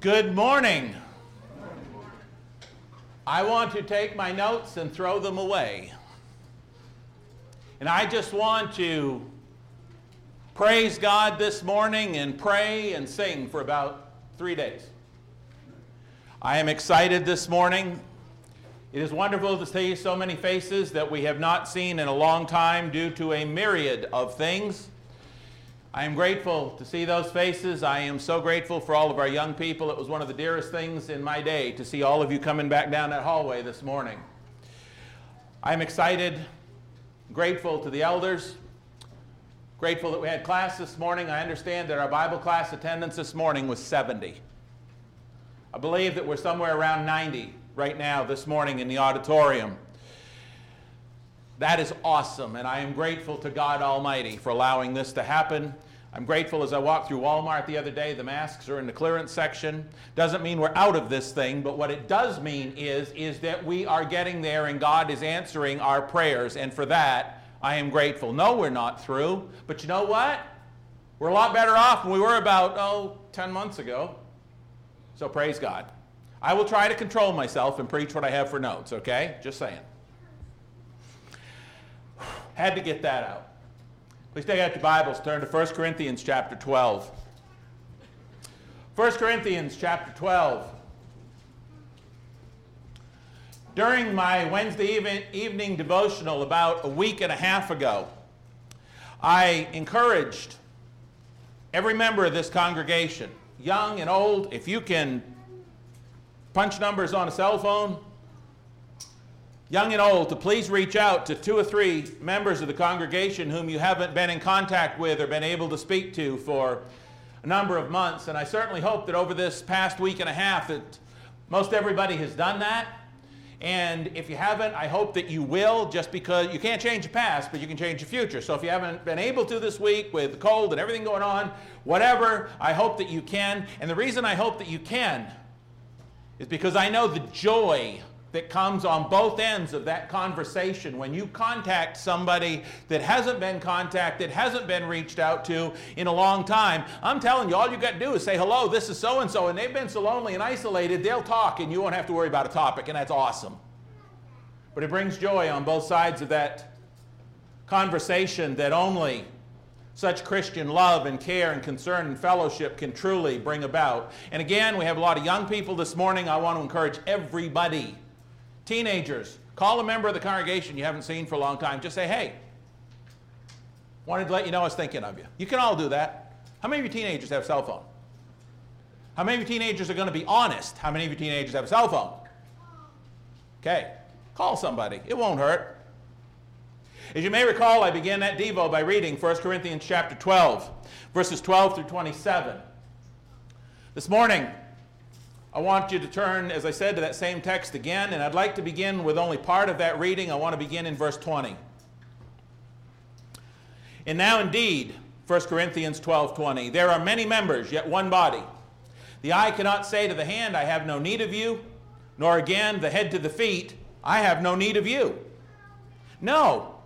Good morning. I want to take my notes and throw them away. And I just want to praise God this morning and pray and sing for about three days. I am excited this morning. It is wonderful to see so many faces that we have not seen in a long time due to a myriad of things. I am grateful to see those faces. I am so grateful for all of our young people. It was one of the dearest things in my day to see all of you coming back down that hallway this morning. I'm excited, grateful to the elders, grateful that we had class this morning. I understand that our Bible class attendance this morning was 70. I believe that we're somewhere around 90 right now this morning in the auditorium. That is awesome, and I am grateful to God Almighty for allowing this to happen. I'm grateful as I walked through Walmart the other day, the masks are in the clearance section. Doesn't mean we're out of this thing, but what it does mean is, is that we are getting there and God is answering our prayers, and for that, I am grateful. No, we're not through, but you know what? We're a lot better off than we were about, oh, 10 months ago. So praise God. I will try to control myself and preach what I have for notes, okay? Just saying. Had to get that out. Please take out your Bibles, turn to 1 Corinthians chapter 12. 1 Corinthians chapter 12. During my Wednesday even, evening devotional about a week and a half ago, I encouraged every member of this congregation, young and old, if you can punch numbers on a cell phone, young and old, to please reach out to two or three members of the congregation whom you haven't been in contact with or been able to speak to for a number of months. And I certainly hope that over this past week and a half that most everybody has done that. And if you haven't, I hope that you will, just because you can't change the past, but you can change the future. So if you haven't been able to this week with the cold and everything going on, whatever, I hope that you can. And the reason I hope that you can is because I know the joy that comes on both ends of that conversation when you contact somebody that hasn't been contacted, hasn't been reached out to in a long time. I'm telling you, all you got to do is say, hello, this is so and so, and they've been so lonely and isolated, they'll talk and you won't have to worry about a topic, and that's awesome. But it brings joy on both sides of that conversation that only such Christian love and care and concern and fellowship can truly bring about. And again, we have a lot of young people this morning. I want to encourage everybody Teenagers, call a member of the congregation you haven't seen for a long time. Just say, hey, wanted to let you know I was thinking of you. You can all do that. How many of you teenagers have a cell phone? How many of you teenagers are going to be honest? How many of you teenagers have a cell phone? Okay, call somebody. It won't hurt. As you may recall, I began that Devo by reading 1 Corinthians chapter 12, verses 12 through 27. This morning, I want you to turn, as I said, to that same text again, and I'd like to begin with only part of that reading. I want to begin in verse 20. And now indeed, 1 Corinthians 12 20, there are many members, yet one body. The eye cannot say to the hand, I have no need of you, nor again the head to the feet, I have no need of you. No,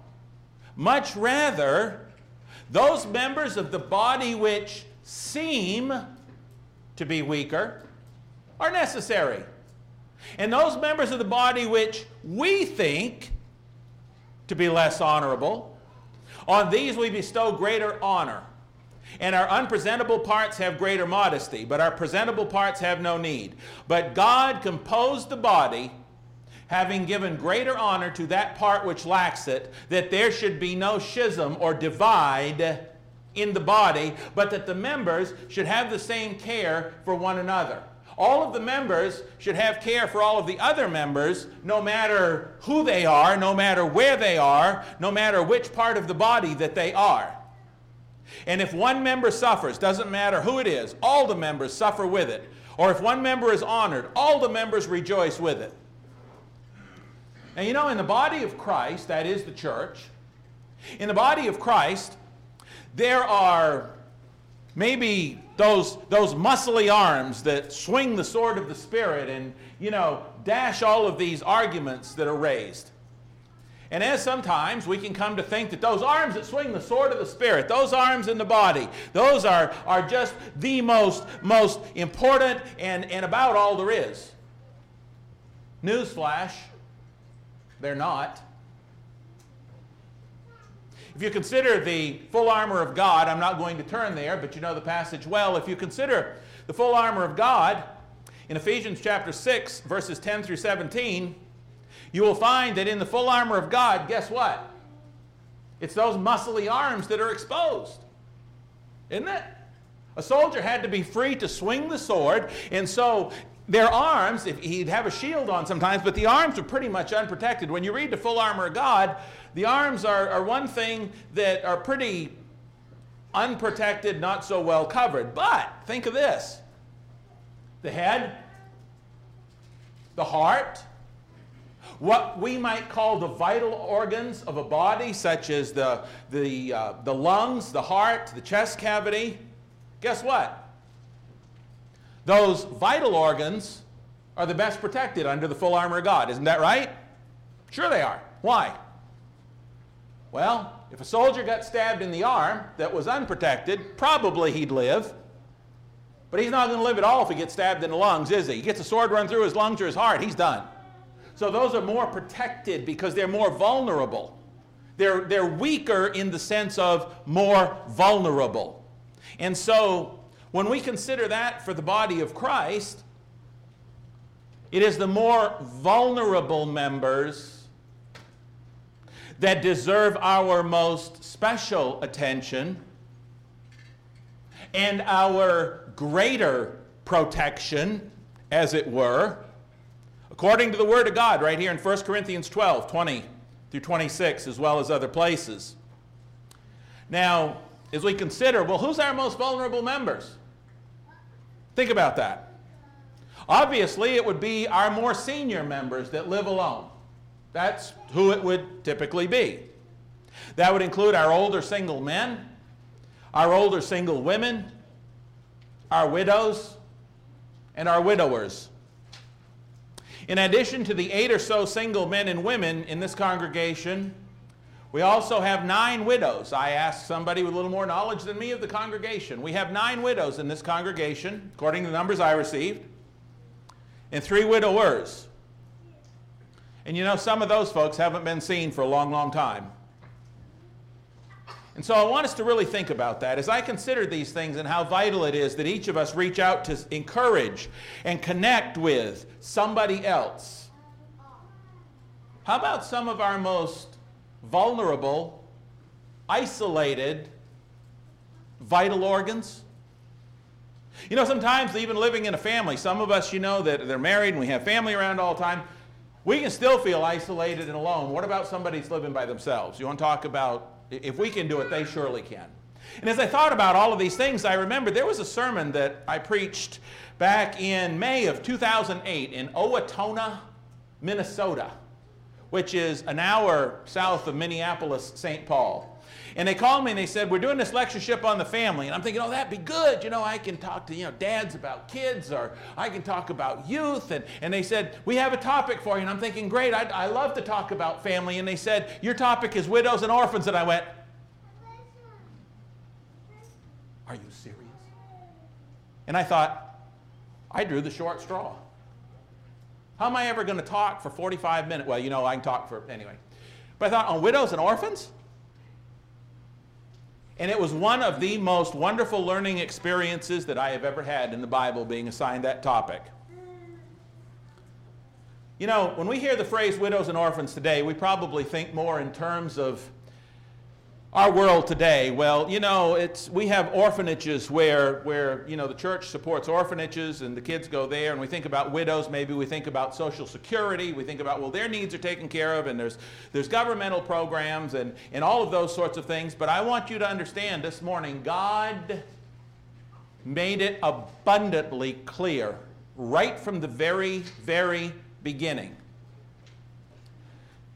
much rather, those members of the body which seem to be weaker are necessary. And those members of the body which we think to be less honorable, on these we bestow greater honor. And our unpresentable parts have greater modesty, but our presentable parts have no need. But God composed the body, having given greater honor to that part which lacks it, that there should be no schism or divide in the body, but that the members should have the same care for one another. All of the members should have care for all of the other members, no matter who they are, no matter where they are, no matter which part of the body that they are. And if one member suffers, doesn't matter who it is, all the members suffer with it. Or if one member is honored, all the members rejoice with it. And you know, in the body of Christ, that is the church, in the body of Christ, there are maybe those, those muscly arms that swing the sword of the Spirit and, you know, dash all of these arguments that are raised. And as sometimes we can come to think that those arms that swing the sword of the Spirit, those arms in the body, those are, are just the most, most important and, and about all there is. Newsflash, they're not. If you consider the full armor of God, I'm not going to turn there, but you know the passage well. If you consider the full armor of God in Ephesians chapter 6, verses 10 through 17, you will find that in the full armor of God, guess what? It's those muscly arms that are exposed. Isn't it? A soldier had to be free to swing the sword, and so their arms, if he'd have a shield on sometimes, but the arms were pretty much unprotected. When you read the full armor of God, the arms are, are one thing that are pretty unprotected, not so well covered. But think of this the head, the heart, what we might call the vital organs of a body, such as the, the, uh, the lungs, the heart, the chest cavity. Guess what? Those vital organs are the best protected under the full armor of God. Isn't that right? Sure they are. Why? Well, if a soldier got stabbed in the arm that was unprotected, probably he'd live. But he's not going to live at all if he gets stabbed in the lungs, is he? He gets a sword run through his lungs or his heart, he's done. So those are more protected because they're more vulnerable. They're, they're weaker in the sense of more vulnerable. And so when we consider that for the body of Christ, it is the more vulnerable members that deserve our most special attention and our greater protection, as it were, according to the Word of God, right here in 1 Corinthians 12 20 through 26, as well as other places. Now, as we consider, well, who's our most vulnerable members? Think about that. Obviously, it would be our more senior members that live alone. That's who it would typically be. That would include our older single men, our older single women, our widows, and our widowers. In addition to the eight or so single men and women in this congregation, we also have nine widows. I asked somebody with a little more knowledge than me of the congregation. We have nine widows in this congregation, according to the numbers I received, and three widowers. And you know, some of those folks haven't been seen for a long, long time. And so I want us to really think about that as I consider these things and how vital it is that each of us reach out to encourage and connect with somebody else. How about some of our most vulnerable, isolated, vital organs. You know, sometimes even living in a family, some of us, you know, that they're married and we have family around all the time, we can still feel isolated and alone. What about somebody that's living by themselves? You want to talk about, if we can do it, they surely can. And as I thought about all of these things, I remember there was a sermon that I preached back in May of 2008 in Owatonna, Minnesota which is an hour south of Minneapolis, St. Paul. And they called me and they said, We're doing this lectureship on the family. And I'm thinking, Oh, that'd be good. You know, I can talk to, you know, dads about kids or I can talk about youth. And, and they said, We have a topic for you. And I'm thinking, Great, I, I love to talk about family. And they said, Your topic is widows and orphans. And I went, Are you serious? And I thought, I drew the short straw. How am I ever going to talk for 45 minutes? Well, you know, I can talk for, anyway. But I thought, on widows and orphans? And it was one of the most wonderful learning experiences that I have ever had in the Bible being assigned that topic. You know, when we hear the phrase widows and orphans today, we probably think more in terms of our world today, well, you know, it's, we have orphanages where, where, you know, the church supports orphanages and the kids go there and we think about widows, maybe we think about social security, we think about, well, their needs are taken care of and there's, there's governmental programs and, and all of those sorts of things. But I want you to understand this morning, God made it abundantly clear right from the very, very beginning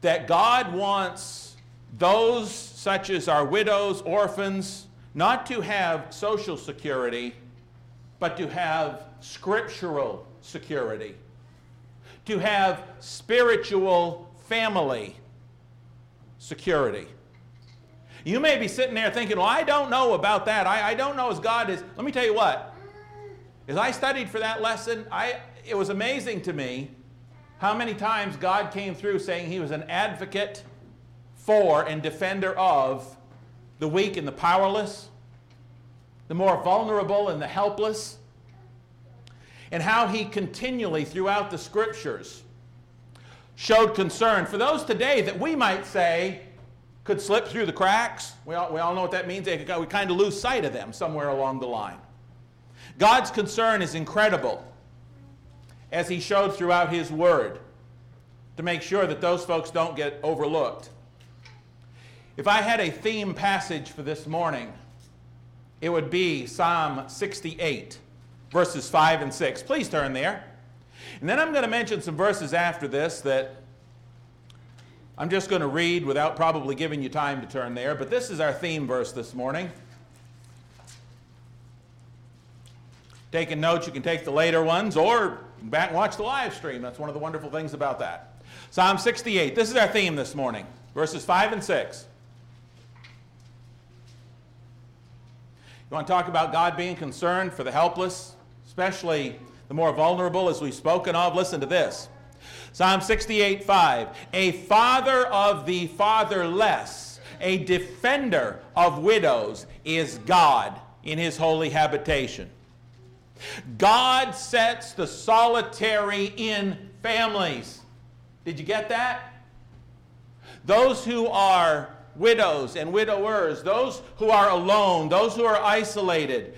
that God wants those such as our widows, orphans, not to have social security, but to have scriptural security, to have spiritual family. security. You may be sitting there thinking, well, I don't know about that. I, I don't know as God is. Let me tell you what. As I studied for that lesson, I, it was amazing to me how many times God came through saying he was an advocate for and defender of the weak and the powerless, the more vulnerable and the helpless, and how he continually throughout the scriptures showed concern for those today that we might say could slip through the cracks. We all, we all know what that means. We kind of lose sight of them somewhere along the line. God's concern is incredible as he showed throughout his word to make sure that those folks don't get overlooked. If I had a theme passage for this morning, it would be Psalm 68, verses 5 and 6. Please turn there. And then I'm going to mention some verses after this that I'm just going to read without probably giving you time to turn there, but this is our theme verse this morning. Taking notes, you can take the later ones or back and watch the live stream. That's one of the wonderful things about that. Psalm 68. This is our theme this morning, verses 5 and 6. You want to talk about God being concerned for the helpless, especially the more vulnerable, as we've spoken of? Listen to this. Psalm 68 5. A father of the fatherless, a defender of widows is God in his holy habitation. God sets the solitary in families. Did you get that? Those who are widows and widowers, those who are alone, those who are isolated,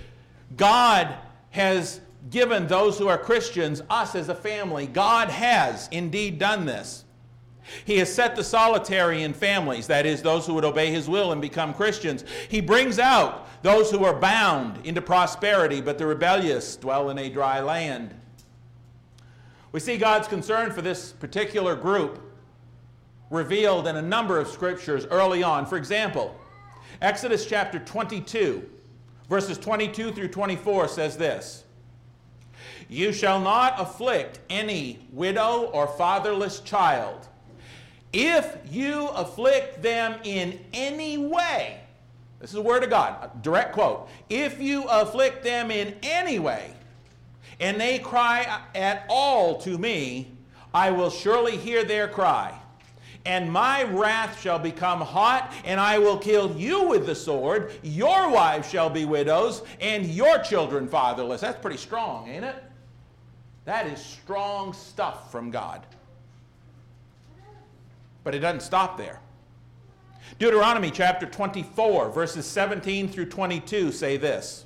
God has given those who are Christians, us as a family. God has indeed done this. He has set the solitary in families, that is, those who would obey his will and become Christians. He brings out those who are bound into prosperity, but the rebellious dwell in a dry land. We see God's concern for this particular group revealed in a number of scriptures early on. For example, Exodus chapter 22, verses 22 through 24 says this you shall not afflict any widow or fatherless child. If you afflict them in any way, this is the word of God, direct quote. If you afflict them in any way, and they cry at all to me, I will surely hear their cry. And my wrath shall become hot, and I will kill you with the sword. Your wives shall be widows, and your children fatherless. That's pretty strong, ain't it? That is strong stuff from God. But it doesn't stop there. Deuteronomy chapter 24, verses 17 through 22 say this.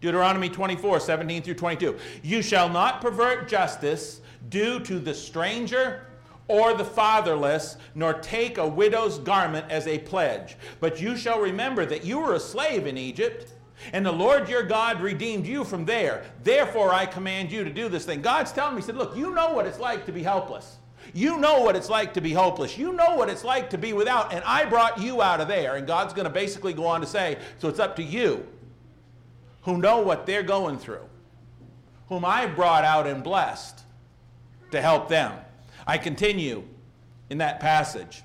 Deuteronomy 24, 17 through 22. You shall not pervert justice due to the stranger or the fatherless, nor take a widow's garment as a pledge. But you shall remember that you were a slave in Egypt and the Lord your God redeemed you from there. Therefore, I command you to do this thing. God's telling me, He said, Look, you know what it's like to be helpless. You know what it's like to be hopeless. You know what it's like to be without. And I brought you out of there. And God's going to basically go on to say, So it's up to you who know what they're going through, whom I brought out and blessed to help them. I continue in that passage.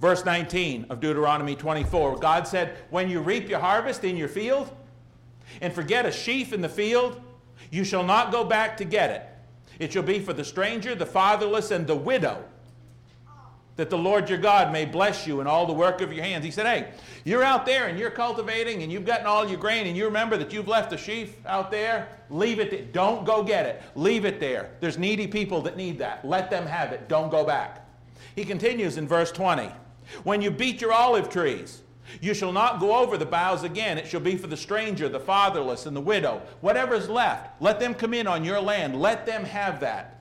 Verse 19 of Deuteronomy 24, God said, When you reap your harvest in your field and forget a sheaf in the field, you shall not go back to get it. It shall be for the stranger, the fatherless, and the widow, that the Lord your God may bless you in all the work of your hands. He said, Hey, you're out there and you're cultivating and you've gotten all your grain and you remember that you've left a sheaf out there. Leave it. There. Don't go get it. Leave it there. There's needy people that need that. Let them have it. Don't go back. He continues in verse 20. When you beat your olive trees, you shall not go over the boughs again. It shall be for the stranger, the fatherless, and the widow. Whatever is left, let them come in on your land. Let them have that.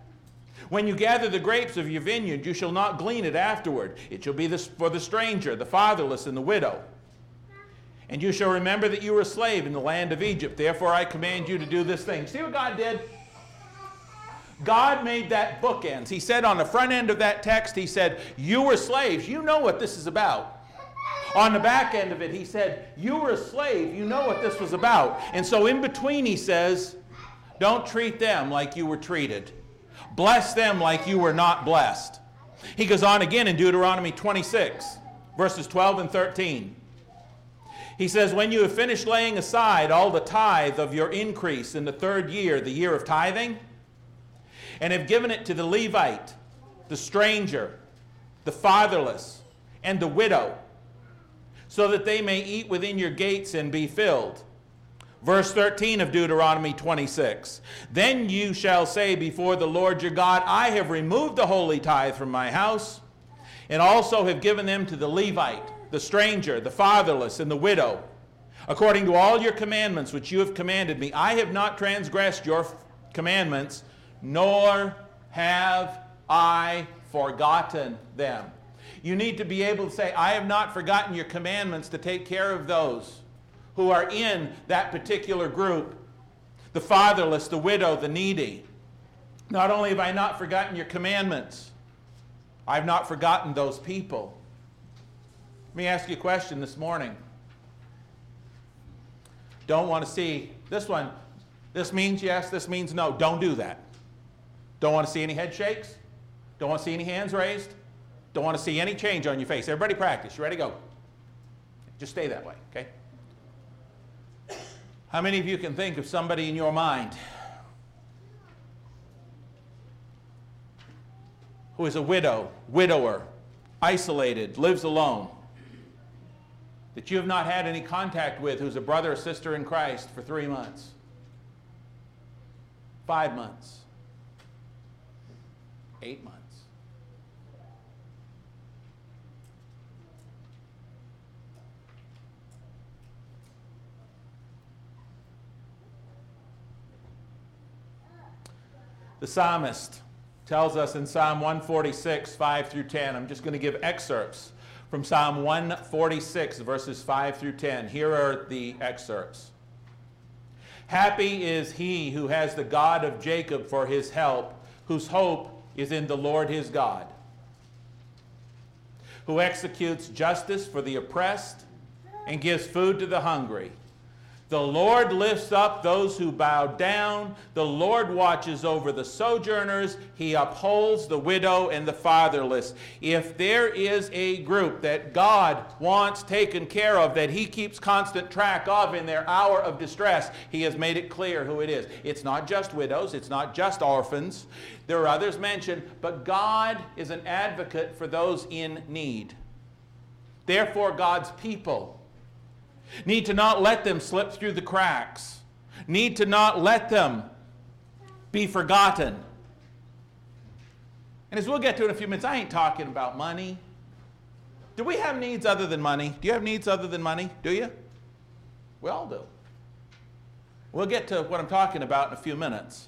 When you gather the grapes of your vineyard, you shall not glean it afterward. It shall be for the stranger, the fatherless, and the widow. And you shall remember that you were a slave in the land of Egypt. Therefore, I command you to do this thing. See what God did? God made that bookends. He said on the front end of that text, He said, You were slaves. You know what this is about. On the back end of it, He said, You were a slave. You know what this was about. And so in between, He says, Don't treat them like you were treated, bless them like you were not blessed. He goes on again in Deuteronomy 26, verses 12 and 13. He says, When you have finished laying aside all the tithe of your increase in the third year, the year of tithing, and have given it to the Levite, the stranger, the fatherless, and the widow, so that they may eat within your gates and be filled. Verse 13 of Deuteronomy 26 Then you shall say before the Lord your God, I have removed the holy tithe from my house, and also have given them to the Levite, the stranger, the fatherless, and the widow, according to all your commandments which you have commanded me. I have not transgressed your commandments, nor have I forgotten them. You need to be able to say, I have not forgotten your commandments to take care of those who are in that particular group the fatherless, the widow, the needy. Not only have I not forgotten your commandments, I've not forgotten those people. Let me ask you a question this morning. Don't want to see this one. This means yes, this means no. Don't do that. Don't want to see any head shakes. Don't want to see any hands raised. Don't want to see any change on your face. Everybody practice. You ready go? Just stay that way, okay? How many of you can think of somebody in your mind who is a widow, widower, isolated, lives alone, that you have not had any contact with, who's a brother or sister in Christ for three months, five months, eight months? The psalmist tells us in Psalm 146, 5 through 10. I'm just going to give excerpts from Psalm 146, verses 5 through 10. Here are the excerpts. Happy is he who has the God of Jacob for his help, whose hope is in the Lord his God, who executes justice for the oppressed and gives food to the hungry. The Lord lifts up those who bow down. The Lord watches over the sojourners. He upholds the widow and the fatherless. If there is a group that God wants taken care of, that He keeps constant track of in their hour of distress, He has made it clear who it is. It's not just widows, it's not just orphans. There are others mentioned, but God is an advocate for those in need. Therefore, God's people need to not let them slip through the cracks, need to not let them be forgotten. And as we'll get to in a few minutes, I ain't talking about money. Do we have needs other than money? Do you have needs other than money? Do you? We all do. We'll get to what I'm talking about in a few minutes.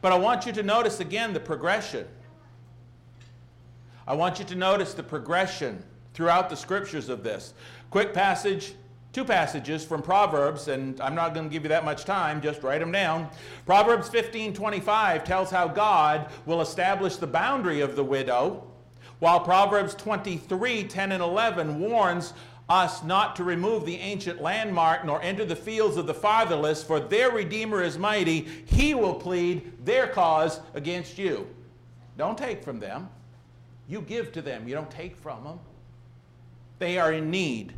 But I want you to notice again the progression. I want you to notice the progression throughout the scriptures of this. Quick passage two passages from Proverbs, and I'm not going to give you that much time, just write them down. Proverbs 15:25 tells how God will establish the boundary of the widow, while Proverbs 23:10 and 11 warns us not to remove the ancient landmark nor enter the fields of the fatherless, for their Redeemer is mighty. He will plead their cause against you. Don't take from them. You give to them, you don't take from them. They are in need.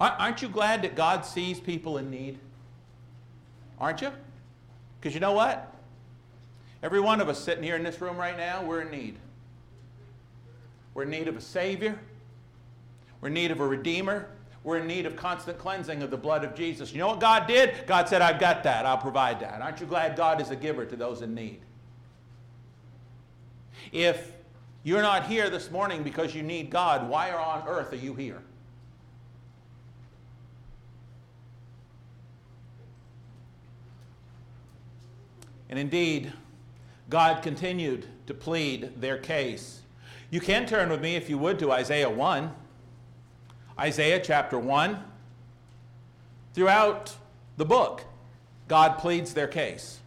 Aren't you glad that God sees people in need? Aren't you? Because you know what? Every one of us sitting here in this room right now, we're in need. We're in need of a Savior. We're in need of a Redeemer. We're in need of constant cleansing of the blood of Jesus. You know what God did? God said, I've got that. I'll provide that. Aren't you glad God is a giver to those in need? If you're not here this morning because you need God, why on earth are you here? And indeed, God continued to plead their case. You can turn with me, if you would, to Isaiah 1. Isaiah chapter 1. Throughout the book, God pleads their case.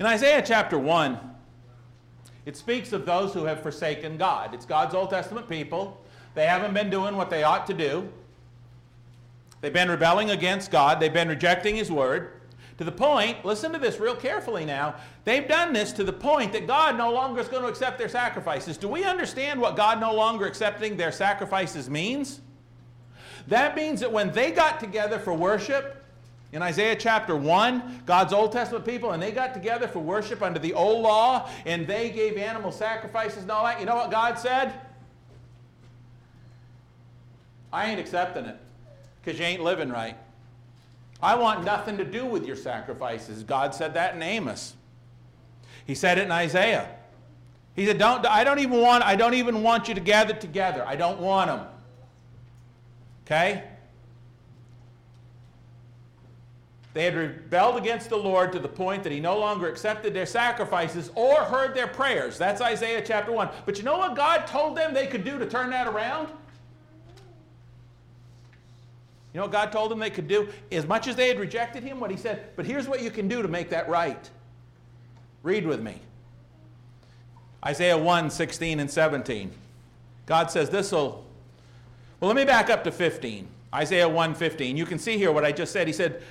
In Isaiah chapter 1, it speaks of those who have forsaken God. It's God's Old Testament people. They haven't been doing what they ought to do. They've been rebelling against God. They've been rejecting His word. To the point, listen to this real carefully now, they've done this to the point that God no longer is going to accept their sacrifices. Do we understand what God no longer accepting their sacrifices means? That means that when they got together for worship, in Isaiah chapter 1, God's Old Testament people, and they got together for worship under the old law, and they gave animal sacrifices and all that, you know what God said? I ain't accepting it because you ain't living right. I want nothing to do with your sacrifices. God said that in Amos. He said it in Isaiah. He said, don't, I, don't even want, I don't even want you to gather together. I don't want them. Okay? They had rebelled against the Lord to the point that he no longer accepted their sacrifices or heard their prayers. That's Isaiah chapter 1. But you know what God told them they could do to turn that around? You know what God told them they could do? As much as they had rejected him, what he said, but here's what you can do to make that right. Read with me. Isaiah 1 16 and 17. God says this will. Well, let me back up to 15. Isaiah 1 15. You can see here what I just said. He said,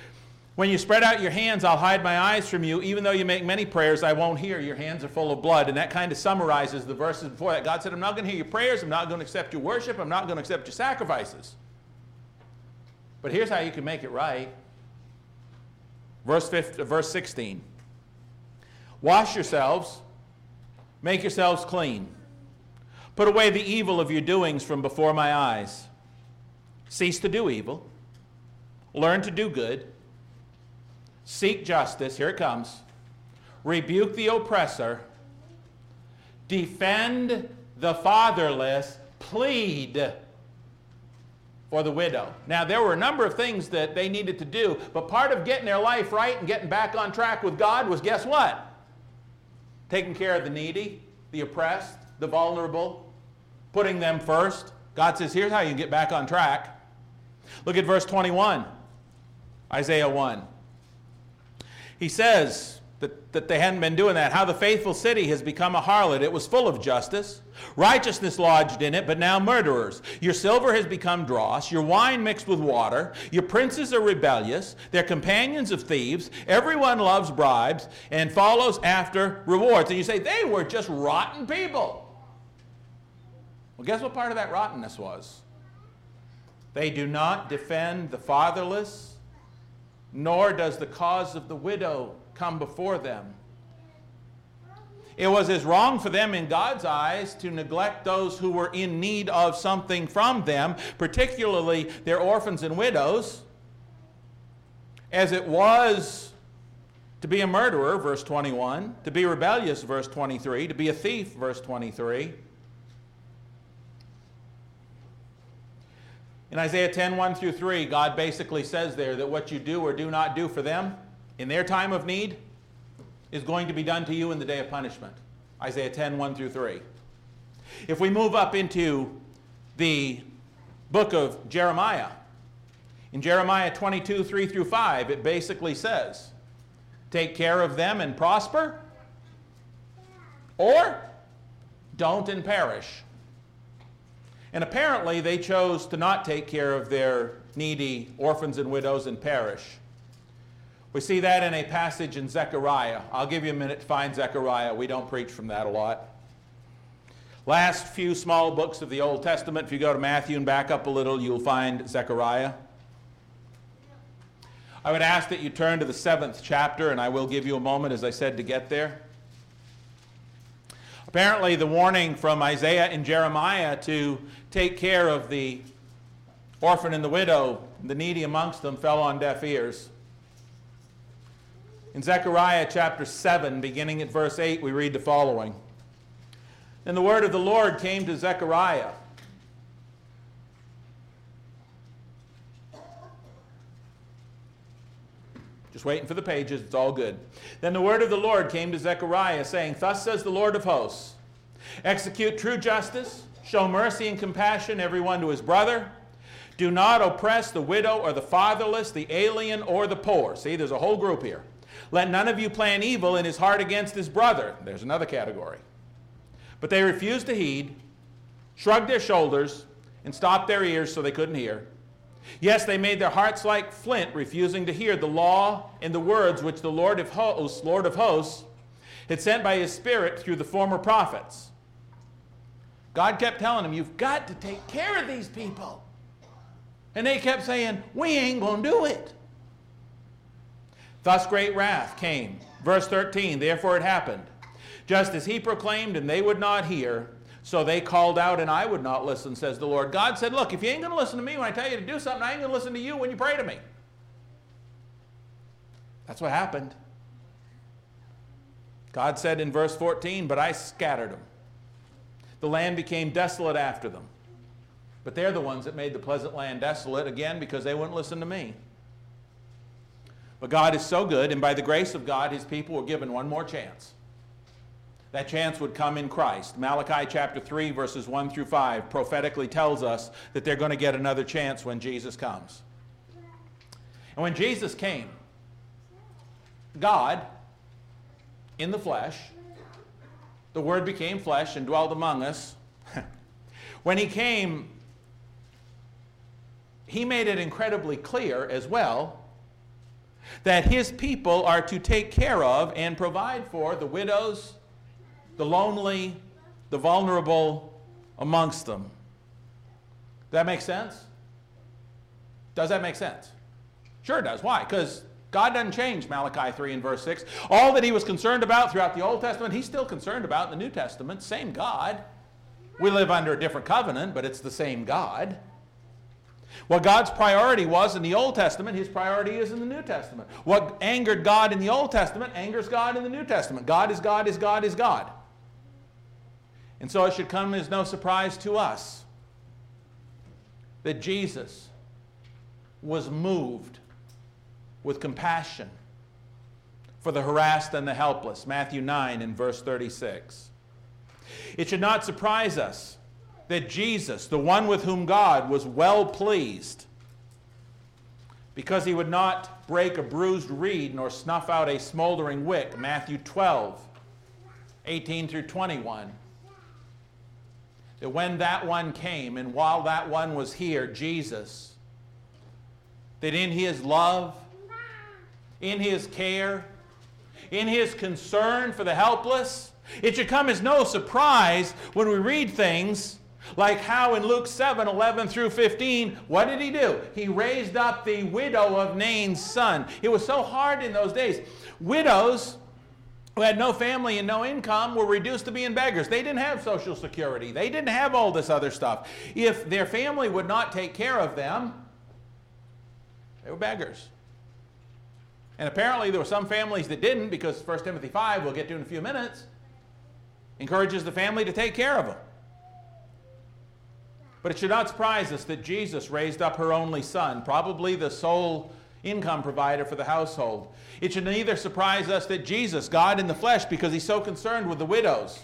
When you spread out your hands, I'll hide my eyes from you. Even though you make many prayers, I won't hear. Your hands are full of blood. And that kind of summarizes the verses before that. God said, I'm not going to hear your prayers. I'm not going to accept your worship. I'm not going to accept your sacrifices. But here's how you can make it right. Verse, 15, verse 16 Wash yourselves, make yourselves clean. Put away the evil of your doings from before my eyes. Cease to do evil. Learn to do good. Seek justice. Here it comes. Rebuke the oppressor. Defend the fatherless. Plead for the widow. Now, there were a number of things that they needed to do, but part of getting their life right and getting back on track with God was guess what? Taking care of the needy, the oppressed, the vulnerable, putting them first. God says, here's how you get back on track. Look at verse 21, Isaiah 1. He says, that, that they hadn't been doing that. How the faithful city has become a harlot. It was full of justice. Righteousness lodged in it, but now murderers. Your silver has become dross, your wine mixed with water. Your princes are rebellious, they're companions of thieves. Everyone loves bribes and follows after rewards. And you say, they were just rotten people. Well, guess what part of that rottenness was? They do not defend the fatherless, nor does the cause of the widow come before them. It was as wrong for them in God's eyes to neglect those who were in need of something from them, particularly their orphans and widows, as it was to be a murderer, verse 21, to be rebellious, verse 23, to be a thief, verse 23. In Isaiah 10, 1 through 3, God basically says there that what you do or do not do for them, in their time of need is going to be done to you in the day of punishment. Isaiah 10, 1 through 3. If we move up into the book of Jeremiah, in Jeremiah 22, 3 through 5, it basically says, Take care of them and prosper, or don't and perish. And apparently, they chose to not take care of their needy orphans and widows and perish. We see that in a passage in Zechariah. I'll give you a minute to find Zechariah. We don't preach from that a lot. Last few small books of the Old Testament, if you go to Matthew and back up a little, you'll find Zechariah. I would ask that you turn to the seventh chapter, and I will give you a moment, as I said, to get there. Apparently, the warning from Isaiah and Jeremiah to take care of the orphan and the widow, the needy amongst them, fell on deaf ears. In Zechariah chapter 7, beginning at verse 8, we read the following. And the word of the Lord came to Zechariah. Just waiting for the pages, it's all good. Then the word of the Lord came to Zechariah, saying, Thus says the Lord of hosts Execute true justice, show mercy and compassion, everyone to his brother. Do not oppress the widow or the fatherless, the alien or the poor. See, there's a whole group here. Let none of you plan evil in his heart against his brother. There's another category. But they refused to heed, shrugged their shoulders, and stopped their ears so they couldn't hear. Yes, they made their hearts like flint, refusing to hear the law and the words which the Lord of hosts, Lord of hosts, had sent by his Spirit through the former prophets. God kept telling them, You've got to take care of these people. And they kept saying, We ain't going to do it. Thus great wrath came. Verse 13, therefore it happened. Just as he proclaimed and they would not hear, so they called out and I would not listen, says the Lord. God said, Look, if you ain't going to listen to me when I tell you to do something, I ain't going to listen to you when you pray to me. That's what happened. God said in verse 14, But I scattered them. The land became desolate after them. But they're the ones that made the pleasant land desolate again because they wouldn't listen to me. But God is so good, and by the grace of God, his people were given one more chance. That chance would come in Christ. Malachi chapter 3, verses 1 through 5 prophetically tells us that they're going to get another chance when Jesus comes. And when Jesus came, God, in the flesh, the Word became flesh and dwelled among us. when He came, He made it incredibly clear as well that His people are to take care of and provide for the widows, the lonely, the vulnerable amongst them. Does that make sense? Does that make sense? Sure does. Why? Because God doesn't change, Malachi 3 and verse 6. All that he was concerned about throughout the Old Testament, he's still concerned about in the New Testament. Same God. We live under a different covenant, but it's the same God. What God's priority was in the Old Testament, his priority is in the New Testament. What angered God in the Old Testament angers God in the New Testament. God is God, is God, is God. And so it should come as no surprise to us that Jesus was moved with compassion for the harassed and the helpless. Matthew 9 and verse 36. It should not surprise us that Jesus, the one with whom God was well pleased, because he would not break a bruised reed nor snuff out a smoldering wick. Matthew 12, 18 through 21. That when that one came, and while that one was here, Jesus, that in his love, in his care, in his concern for the helpless. It should come as no surprise when we read things like how in Luke 7 11 through 15, what did he do? He raised up the widow of Nain's son. It was so hard in those days. Widows who had no family and no income were reduced to being beggars. They didn't have Social Security, they didn't have all this other stuff. If their family would not take care of them, they were beggars. And apparently there were some families that didn't because 1 Timothy 5, we'll get to in a few minutes, encourages the family to take care of them. But it should not surprise us that Jesus raised up her only son, probably the sole income provider for the household. It should neither surprise us that Jesus, God in the flesh, because he's so concerned with the widows,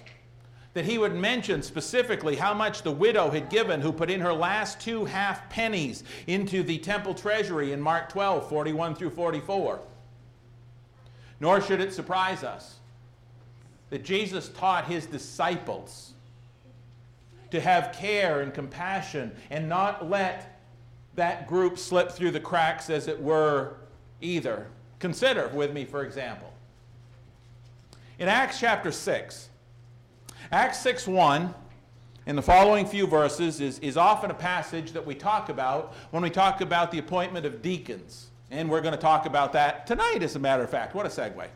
that he would mention specifically how much the widow had given who put in her last two half pennies into the temple treasury in Mark 12, 41 through 44. Nor should it surprise us that Jesus taught his disciples to have care and compassion and not let that group slip through the cracks, as it were, either. Consider with me, for example. In Acts chapter 6, Acts 6 1, in the following few verses, is, is often a passage that we talk about when we talk about the appointment of deacons. And we're going to talk about that tonight, as a matter of fact. What a segue.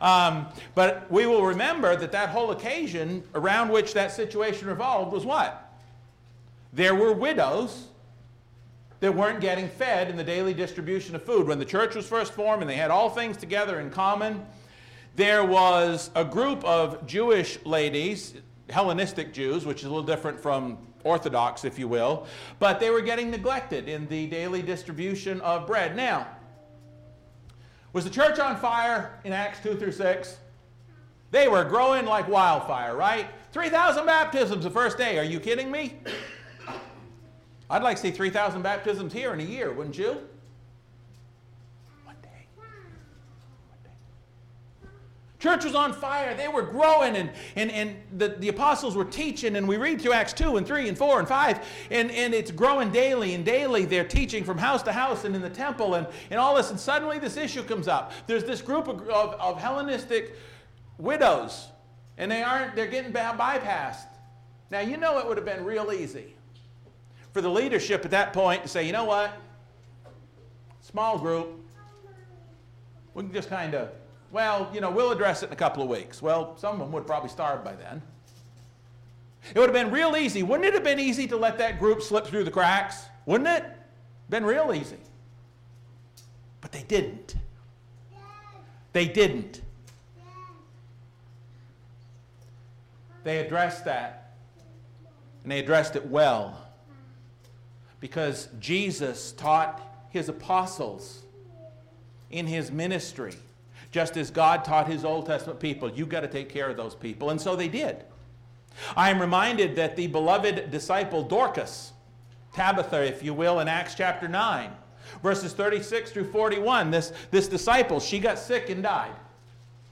Um, but we will remember that that whole occasion around which that situation revolved was what? There were widows that weren't getting fed in the daily distribution of food. When the church was first formed and they had all things together in common, there was a group of Jewish ladies, Hellenistic Jews, which is a little different from Orthodox, if you will, but they were getting neglected in the daily distribution of bread. Now, was the church on fire in Acts 2 through 6? They were growing like wildfire, right? 3,000 baptisms the first day. Are you kidding me? I'd like to see 3,000 baptisms here in a year, wouldn't you? One day. One day. Church was on fire. They were growing, and, and, and the, the apostles were teaching. And we read through Acts 2 and 3 and 4 and 5, and, and it's growing daily. And daily they're teaching from house to house and in the temple and, and all this. And suddenly this issue comes up. There's this group of, of, of Hellenistic widows, and they aren't, they're getting bypassed. Now, you know it would have been real easy for the leadership at that point to say, you know what? Small group. We can just kind of well, you know, we'll address it in a couple of weeks. Well, some of them would probably starve by then. It would have been real easy. Wouldn't it have been easy to let that group slip through the cracks? Wouldn't it? Been real easy. But they didn't. They didn't. They addressed that. And they addressed it well. Because Jesus taught his apostles in his ministry just as God taught his Old Testament people, you've got to take care of those people. And so they did. I am reminded that the beloved disciple Dorcas, Tabitha, if you will, in Acts chapter 9, verses 36 through 41, this, this disciple, she got sick and died.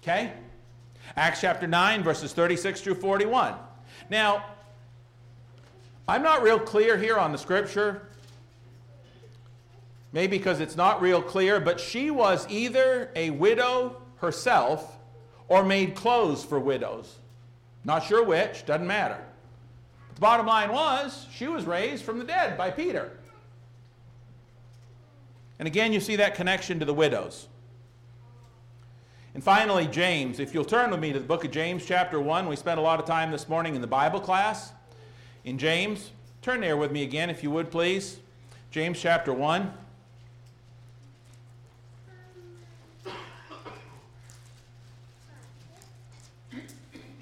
Okay? Acts chapter 9, verses 36 through 41. Now, I'm not real clear here on the scripture maybe because it's not real clear, but she was either a widow herself or made clothes for widows. Not sure which, doesn't matter. But the bottom line was she was raised from the dead by Peter. And again, you see that connection to the widows. And finally, James. If you'll turn with me to the book of James, chapter 1, we spent a lot of time this morning in the Bible class. In James, turn there with me again, if you would, please. James, chapter 1.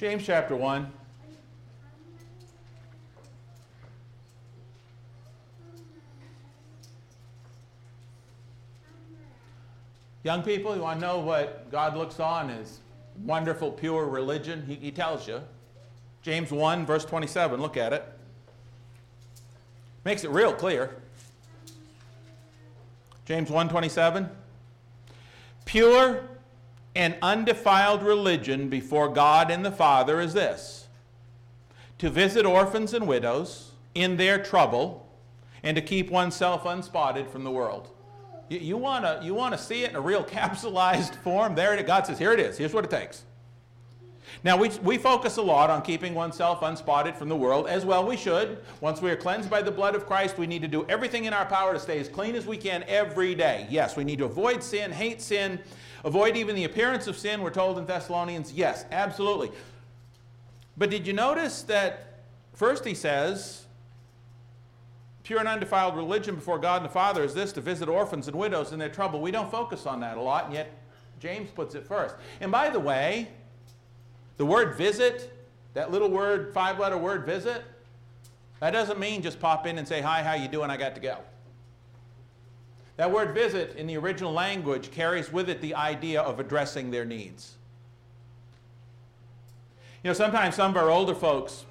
James chapter 1. Young people, you want to know what God looks on as wonderful, pure religion? He, he tells you. James 1, verse 27. Look at it. Makes it real clear. James 1:27 Pure and undefiled religion before God and the Father is this to visit orphans and widows in their trouble and to keep oneself unspotted from the world. You, you want to you wanna see it in a real capsulized form? There it God says, here it is. Here's what it takes. Now, we, we focus a lot on keeping oneself unspotted from the world, as well we should. Once we are cleansed by the blood of Christ, we need to do everything in our power to stay as clean as we can every day. Yes, we need to avoid sin, hate sin, Avoid even the appearance of sin, we're told in Thessalonians. Yes, absolutely. But did you notice that first he says, pure and undefiled religion before God and the Father is this to visit orphans and widows in their trouble. We don't focus on that a lot, and yet James puts it first. And by the way, the word visit, that little word, five letter word visit, that doesn't mean just pop in and say, Hi, how you doing? I got to go. That word visit in the original language carries with it the idea of addressing their needs. You know, sometimes some of our older folks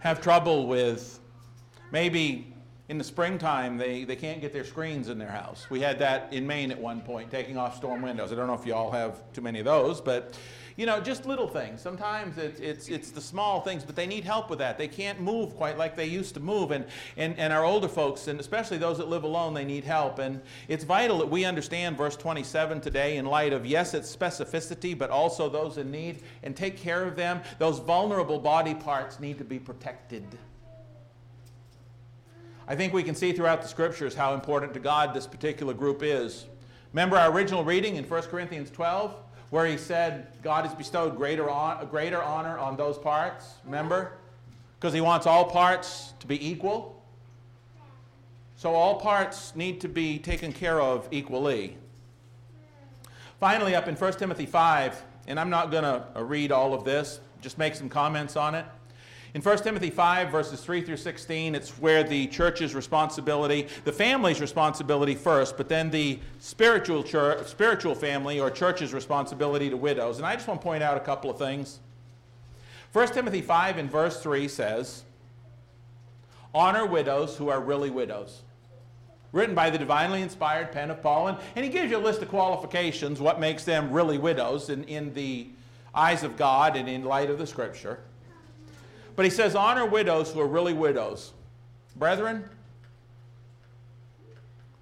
have trouble with maybe in the springtime they, they can't get their screens in their house. We had that in Maine at one point, taking off storm windows. I don't know if you all have too many of those, but you know, just little things. Sometimes it's, it's, it's the small things, but they need help with that. They can't move quite like they used to move. And, and, and our older folks, and especially those that live alone, they need help. And it's vital that we understand verse 27 today in light of, yes, it's specificity, but also those in need, and take care of them. Those vulnerable body parts need to be protected. I think we can see throughout the scriptures how important to God this particular group is. Remember our original reading in 1 Corinthians 12? where he said God has bestowed greater, on, greater honor on those parts. Remember? Because he wants all parts to be equal. So all parts need to be taken care of equally. Finally, up in 1 Timothy 5, and I'm not going to uh, read all of this, just make some comments on it. In 1 Timothy 5, verses 3 through 16, it's where the church's responsibility, the family's responsibility first, but then the spiritual, church, spiritual family or church's responsibility to widows. And I just want to point out a couple of things. 1 Timothy 5 in verse 3 says, Honor widows who are really widows. written by the divinely inspired pen of Paul. And, and he gives you a list of qualifications, what makes them really widows in, in the eyes of God and in light of the scripture. But he says, honor widows who are really widows. Brethren,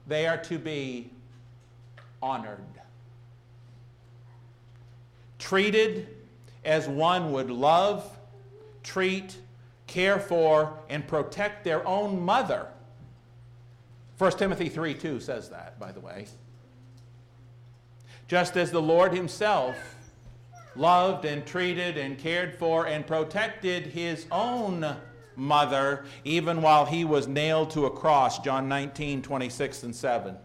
they are to be honored, treated as one would love, treat, care for, and protect their own mother. 1 Timothy 3 2 says that, by the way. Just as the Lord Himself loved and treated and cared for and protected His own mother, even while He was nailed to a cross, John 19 26 and 7.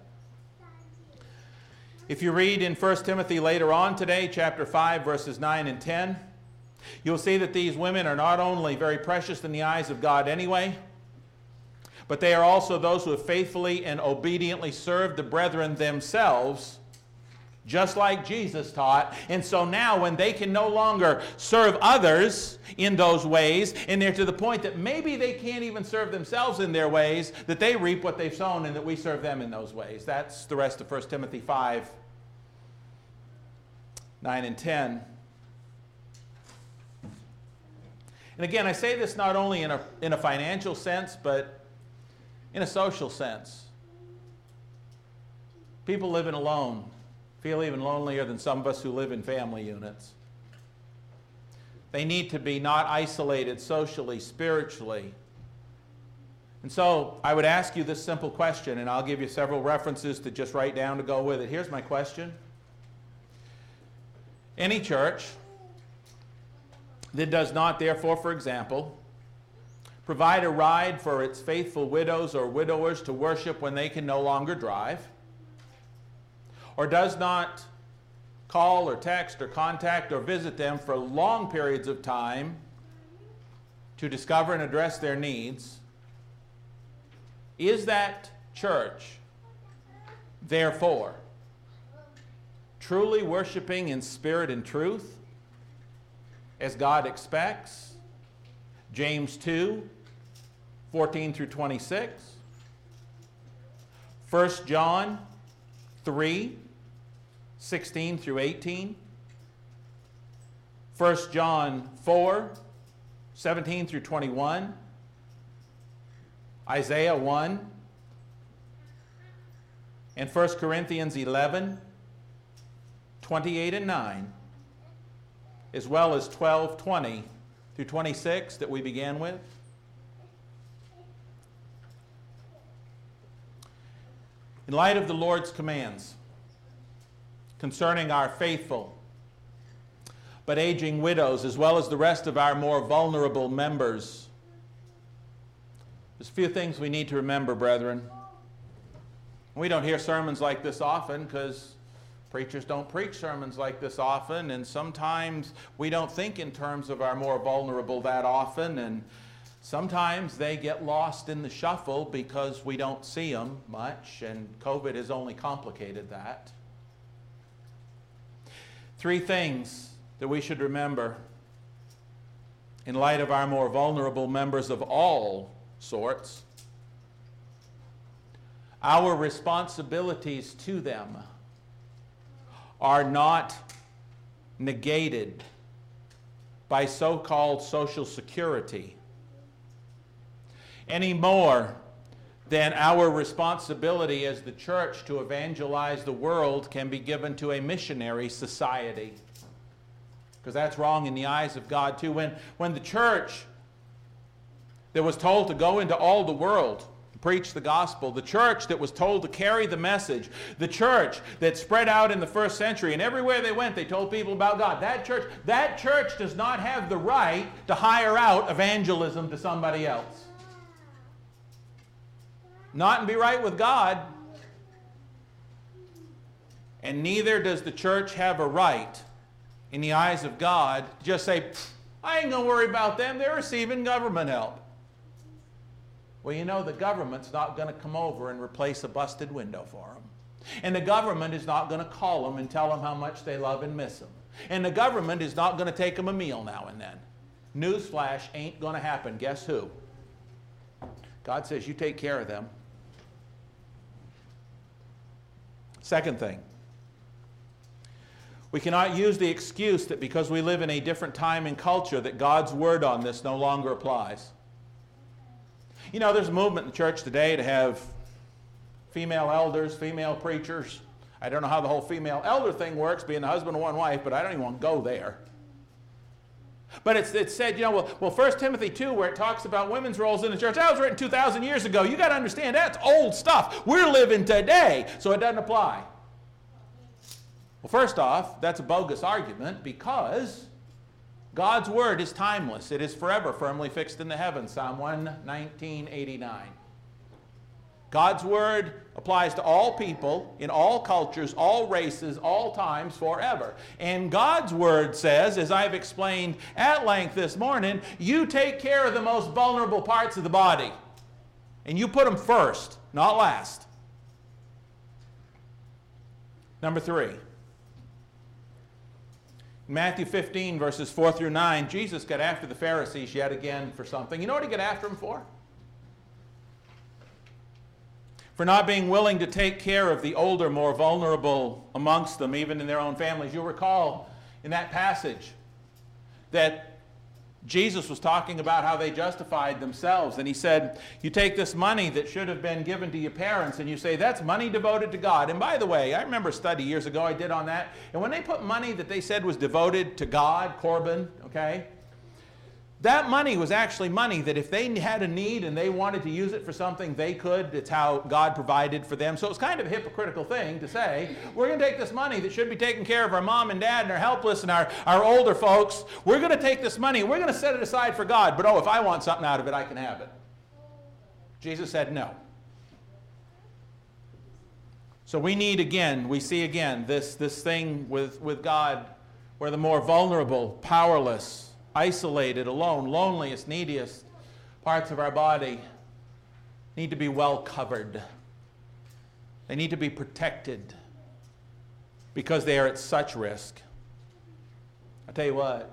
If you read in 1 Timothy later on today, chapter 5, verses 9 and 10, you'll see that these women are not only very precious in the eyes of God anyway, but they are also those who have faithfully and obediently served the brethren themselves, just like Jesus taught. And so now, when they can no longer serve others in those ways, and they're to the point that maybe they can't even serve themselves in their ways, that they reap what they've sown and that we serve them in those ways. That's the rest of 1 Timothy 5 9 and 10. And again, I say this not only in a, in a financial sense, but in a social sense. People living alone feel even lonelier than some of us who live in family units. They need to be not isolated socially, spiritually. And so I would ask you this simple question, and I'll give you several references to just write down to go with it. Here's my question Any church that does not, therefore, for example, provide a ride for its faithful widows or widowers to worship when they can no longer drive, or does not call or text or contact or visit them for long periods of time to discover and address their needs, is that church, therefore, truly worshiping in spirit and truth as God expects? James 2 14 through 26. 1 John 3, 16 through 18. 1 John 4, 17 through 21. Isaiah 1. And 1 Corinthians 11, 28 and 9, as well as 12, 20 through 26 that we began with. In light of the Lord's commands concerning our faithful but aging widows, as well as the rest of our more vulnerable members, there's a few things we need to remember, brethren. We don't hear sermons like this often because preachers don't preach sermons like this often, and sometimes we don't think in terms of our more vulnerable that often, and Sometimes they get lost in the shuffle because we don't see them much, and COVID has only complicated that. Three things that we should remember in light of our more vulnerable members of all sorts. Our responsibilities to them are not negated by so called Social Security any more than our responsibility as the church to evangelize the world can be given to a missionary society. Because that's wrong in the eyes of God, too. When, when the church that was told to go into all the world, preach the gospel, the church that was told to carry the message, the church that spread out in the first century, and everywhere they went, they told people about God. That church, that church does not have the right to hire out evangelism to somebody else not and be right with God. And neither does the church have a right in the eyes of God to just say, I ain't going to worry about them. They're receiving government help. Well, you know, the government's not going to come over and replace a busted window for them. And the government is not going to call them and tell them how much they love and miss them. And the government is not going to take them a meal now and then. Newsflash ain't going to happen. Guess who? God says, You take care of them. Second thing, we cannot use the excuse that because we live in a different time and culture that God's word on this no longer applies. You know, there's a movement in the church today to have female elders, female preachers. I don't know how the whole female elder thing works, being the husband of one wife, but I don't even want to go there. But it's, it's said, you know, well, well, 1 Timothy 2, where it talks about women's roles in the church, that was written 2,000 years ago. You got to understand, that's old stuff. We're living today, so it doesn't apply. Well, first off, that's a bogus argument because God's word is timeless. It is forever firmly fixed in the heavens. Psalm 119.89. God's word applies to all people, in all cultures, all races, all times, forever. And God's word says, as I've explained at length this morning, you take care of the most vulnerable parts of the body. And you put them first, not last. Number three. Matthew 15, verses 4 through 9, Jesus got after the Pharisees yet again for something. You know what he got after them for? For not being willing to take care of the older, more vulnerable amongst them, even in their own families. You'll recall in that passage that Jesus was talking about how they justified themselves. And he said, You take this money that should have been given to your parents, and you say, That's money devoted to God. And by the way, I remember a study years ago I did on that. And when they put money that they said was devoted to God, Corban, okay, that money was actually money that if they had a need and they wanted to use it for something, they could. It's how God provided for them. So it's kind of a hypocritical thing to say, we're going to take this money that should be taking care of our mom and dad and our helpless and our, our older folks. We're going to take this money we're going to set it aside for God. But oh, if I want something out of it, I can have it. Jesus said no. So we need again, we see again this, this thing with, with God where the more vulnerable, powerless, isolated, alone, loneliest, neediest parts of our body need to be well covered. They need to be protected because they are at such risk. I tell you what,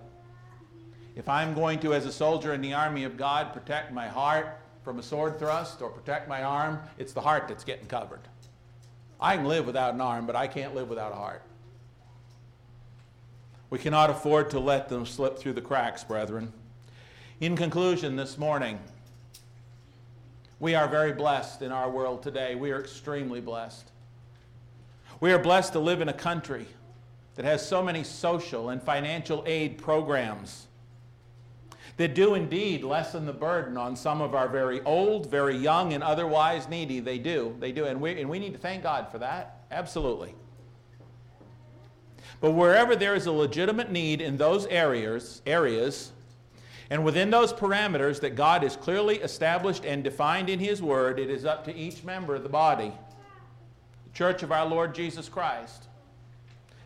if I'm going to, as a soldier in the army of God, protect my heart from a sword thrust or protect my arm, it's the heart that's getting covered. I can live without an arm, but I can't live without a heart. We cannot afford to let them slip through the cracks, brethren. In conclusion, this morning, we are very blessed in our world today. We are extremely blessed. We are blessed to live in a country that has so many social and financial aid programs that do indeed lessen the burden on some of our very old, very young, and otherwise needy. They do. They do. And we, and we need to thank God for that. Absolutely. But wherever there is a legitimate need in those areas, areas, and within those parameters that God has clearly established and defined in His Word, it is up to each member of the body, the church of our Lord Jesus Christ,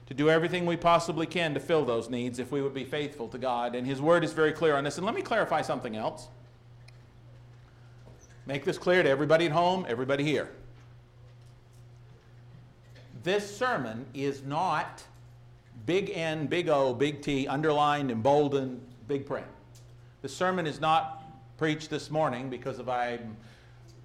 to do everything we possibly can to fill those needs if we would be faithful to God. And His Word is very clear on this. And let me clarify something else. Make this clear to everybody at home, everybody here. This sermon is not big N, big O, big T, underlined, emboldened, big print. The sermon is not preached this morning because of I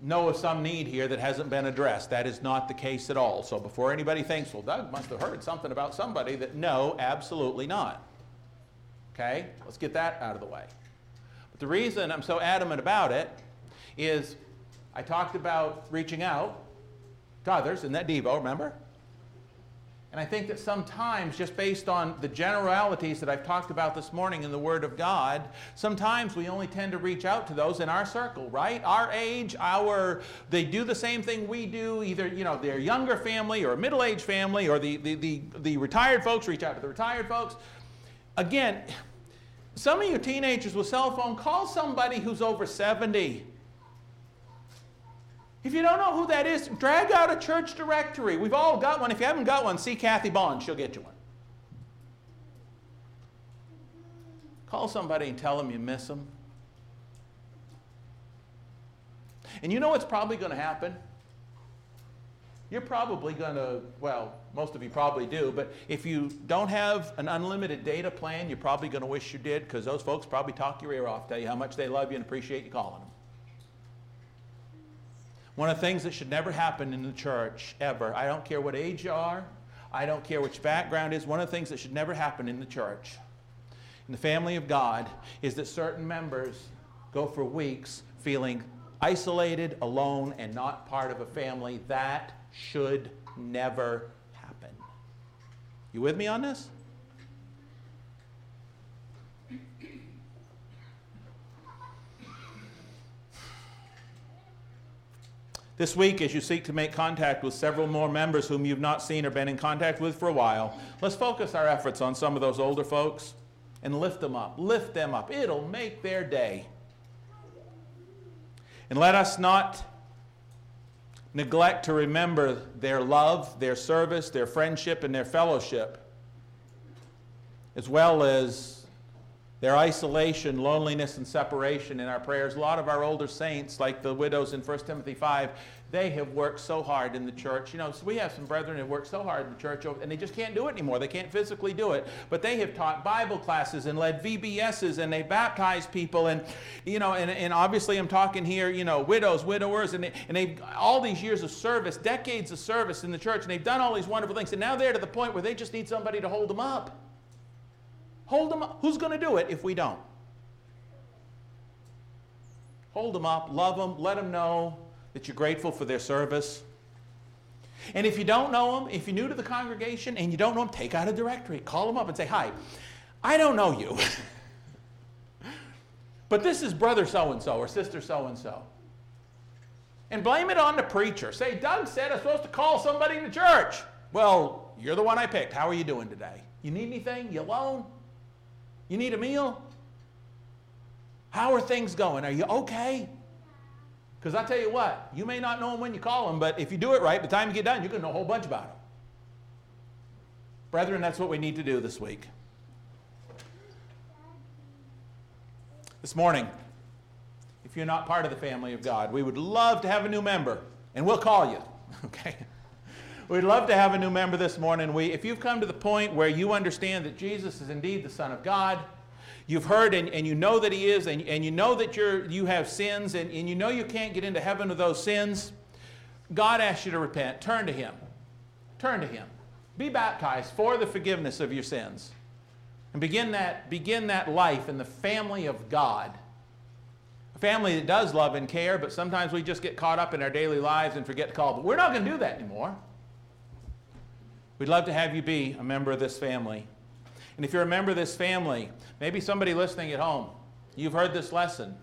know of some need here that hasn't been addressed. That is not the case at all. So before anybody thinks, well, Doug must have heard something about somebody, that no, absolutely not. Okay? Let's get that out of the way. But the reason I'm so adamant about it is I talked about reaching out to others in that Devo, remember? And I think that sometimes, just based on the generalities that I've talked about this morning in the Word of God, sometimes we only tend to reach out to those in our circle, right? Our age, our, they do the same thing we do, either, you know, their younger family or middle-aged family or the, the, the, the retired folks reach out to the retired folks. Again, some of you teenagers with cell phone, call somebody who's over 70 if you don't know who that is, drag out a church directory. We've all got one. If you haven't got one, see Kathy Bond. She'll get you one. Call somebody and tell them you miss them. And you know what's probably going to happen? You're probably going to, well, most of you probably do, but if you don't have an unlimited data plan, you're probably going to wish you did because those folks probably talk your ear off, tell you how much they love you and appreciate you calling them. One of the things that should never happen in the church, ever, I don't care what age you are, I don't care which background is, one of the things that should never happen in the church, in the family of God, is that certain members go for weeks feeling isolated, alone, and not part of a family. That should never happen. You with me on this? This week, as you seek to make contact with several more members whom you've not seen or been in contact with for a while, let's focus our efforts on some of those older folks and lift them up. Lift them up. It'll make their day. And let us not neglect to remember their love, their service, their friendship, and their fellowship, as well as their isolation, loneliness, and separation in our prayers. A lot of our older saints, like the widows in 1 Timothy 5, they have worked so hard in the church. You know, so we have some brethren who have worked so hard in the church, oh, and they just can't do it anymore. They can't physically do it. But they have taught Bible classes and led VBSs, and they baptized people. And, you know, and, and obviously I'm talking here, you know, widows, widowers, and, they, and they've all these years of service, decades of service in the church, and they've done all these wonderful things. And now they're to the point where they just need somebody to hold them up. Hold them up. Who's going to do it if we don't? Hold them up, love them, let them know that you're grateful for their service. And if you don't know them, if you're new to the congregation and you don't know them, take out a directory. Call them up and say, Hi, I don't know you. but this is brother so and so or sister so and so. And blame it on the preacher. Say, Doug said I'm supposed to call somebody in the church. Well, you're the one I picked. How are you doing today? You need anything? You alone? You need a meal? How are things going? Are you okay? Because I tell you what, you may not know them when you call them, but if you do it right, by the time you get done, you're going to know a whole bunch about them. Brethren, that's what we need to do this week. This morning, if you're not part of the family of God, we would love to have a new member, and we'll call you. Okay? We'd love to have a new member this morning. We, if you've come to the point where you understand that Jesus is indeed the Son of God, you've heard and, and you know that He is, and, and you know that you're, you have sins, and, and you know you can't get into heaven with those sins, God asks you to repent. Turn to Him. Turn to Him. Be baptized for the forgiveness of your sins. And begin that, begin that life in the family of God. A family that does love and care, but sometimes we just get caught up in our daily lives and forget to call. But we're not going to do that anymore. We'd love to have you be a member of this family. And if you're a member of this family, maybe somebody listening at home, you've heard this lesson.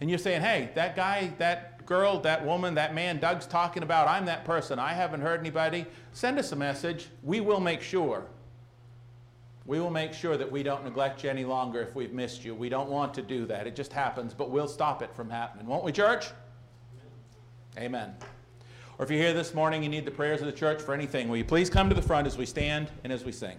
And you're saying, hey, that guy, that girl, that woman, that man Doug's talking about, I'm that person. I haven't heard anybody. Send us a message. We will make sure. We will make sure that we don't neglect you any longer if we've missed you. We don't want to do that. It just happens, but we'll stop it from happening. Won't we, church? Amen. Or if you're here this morning, you need the prayers of the church for anything, will you please come to the front as we stand and as we sing?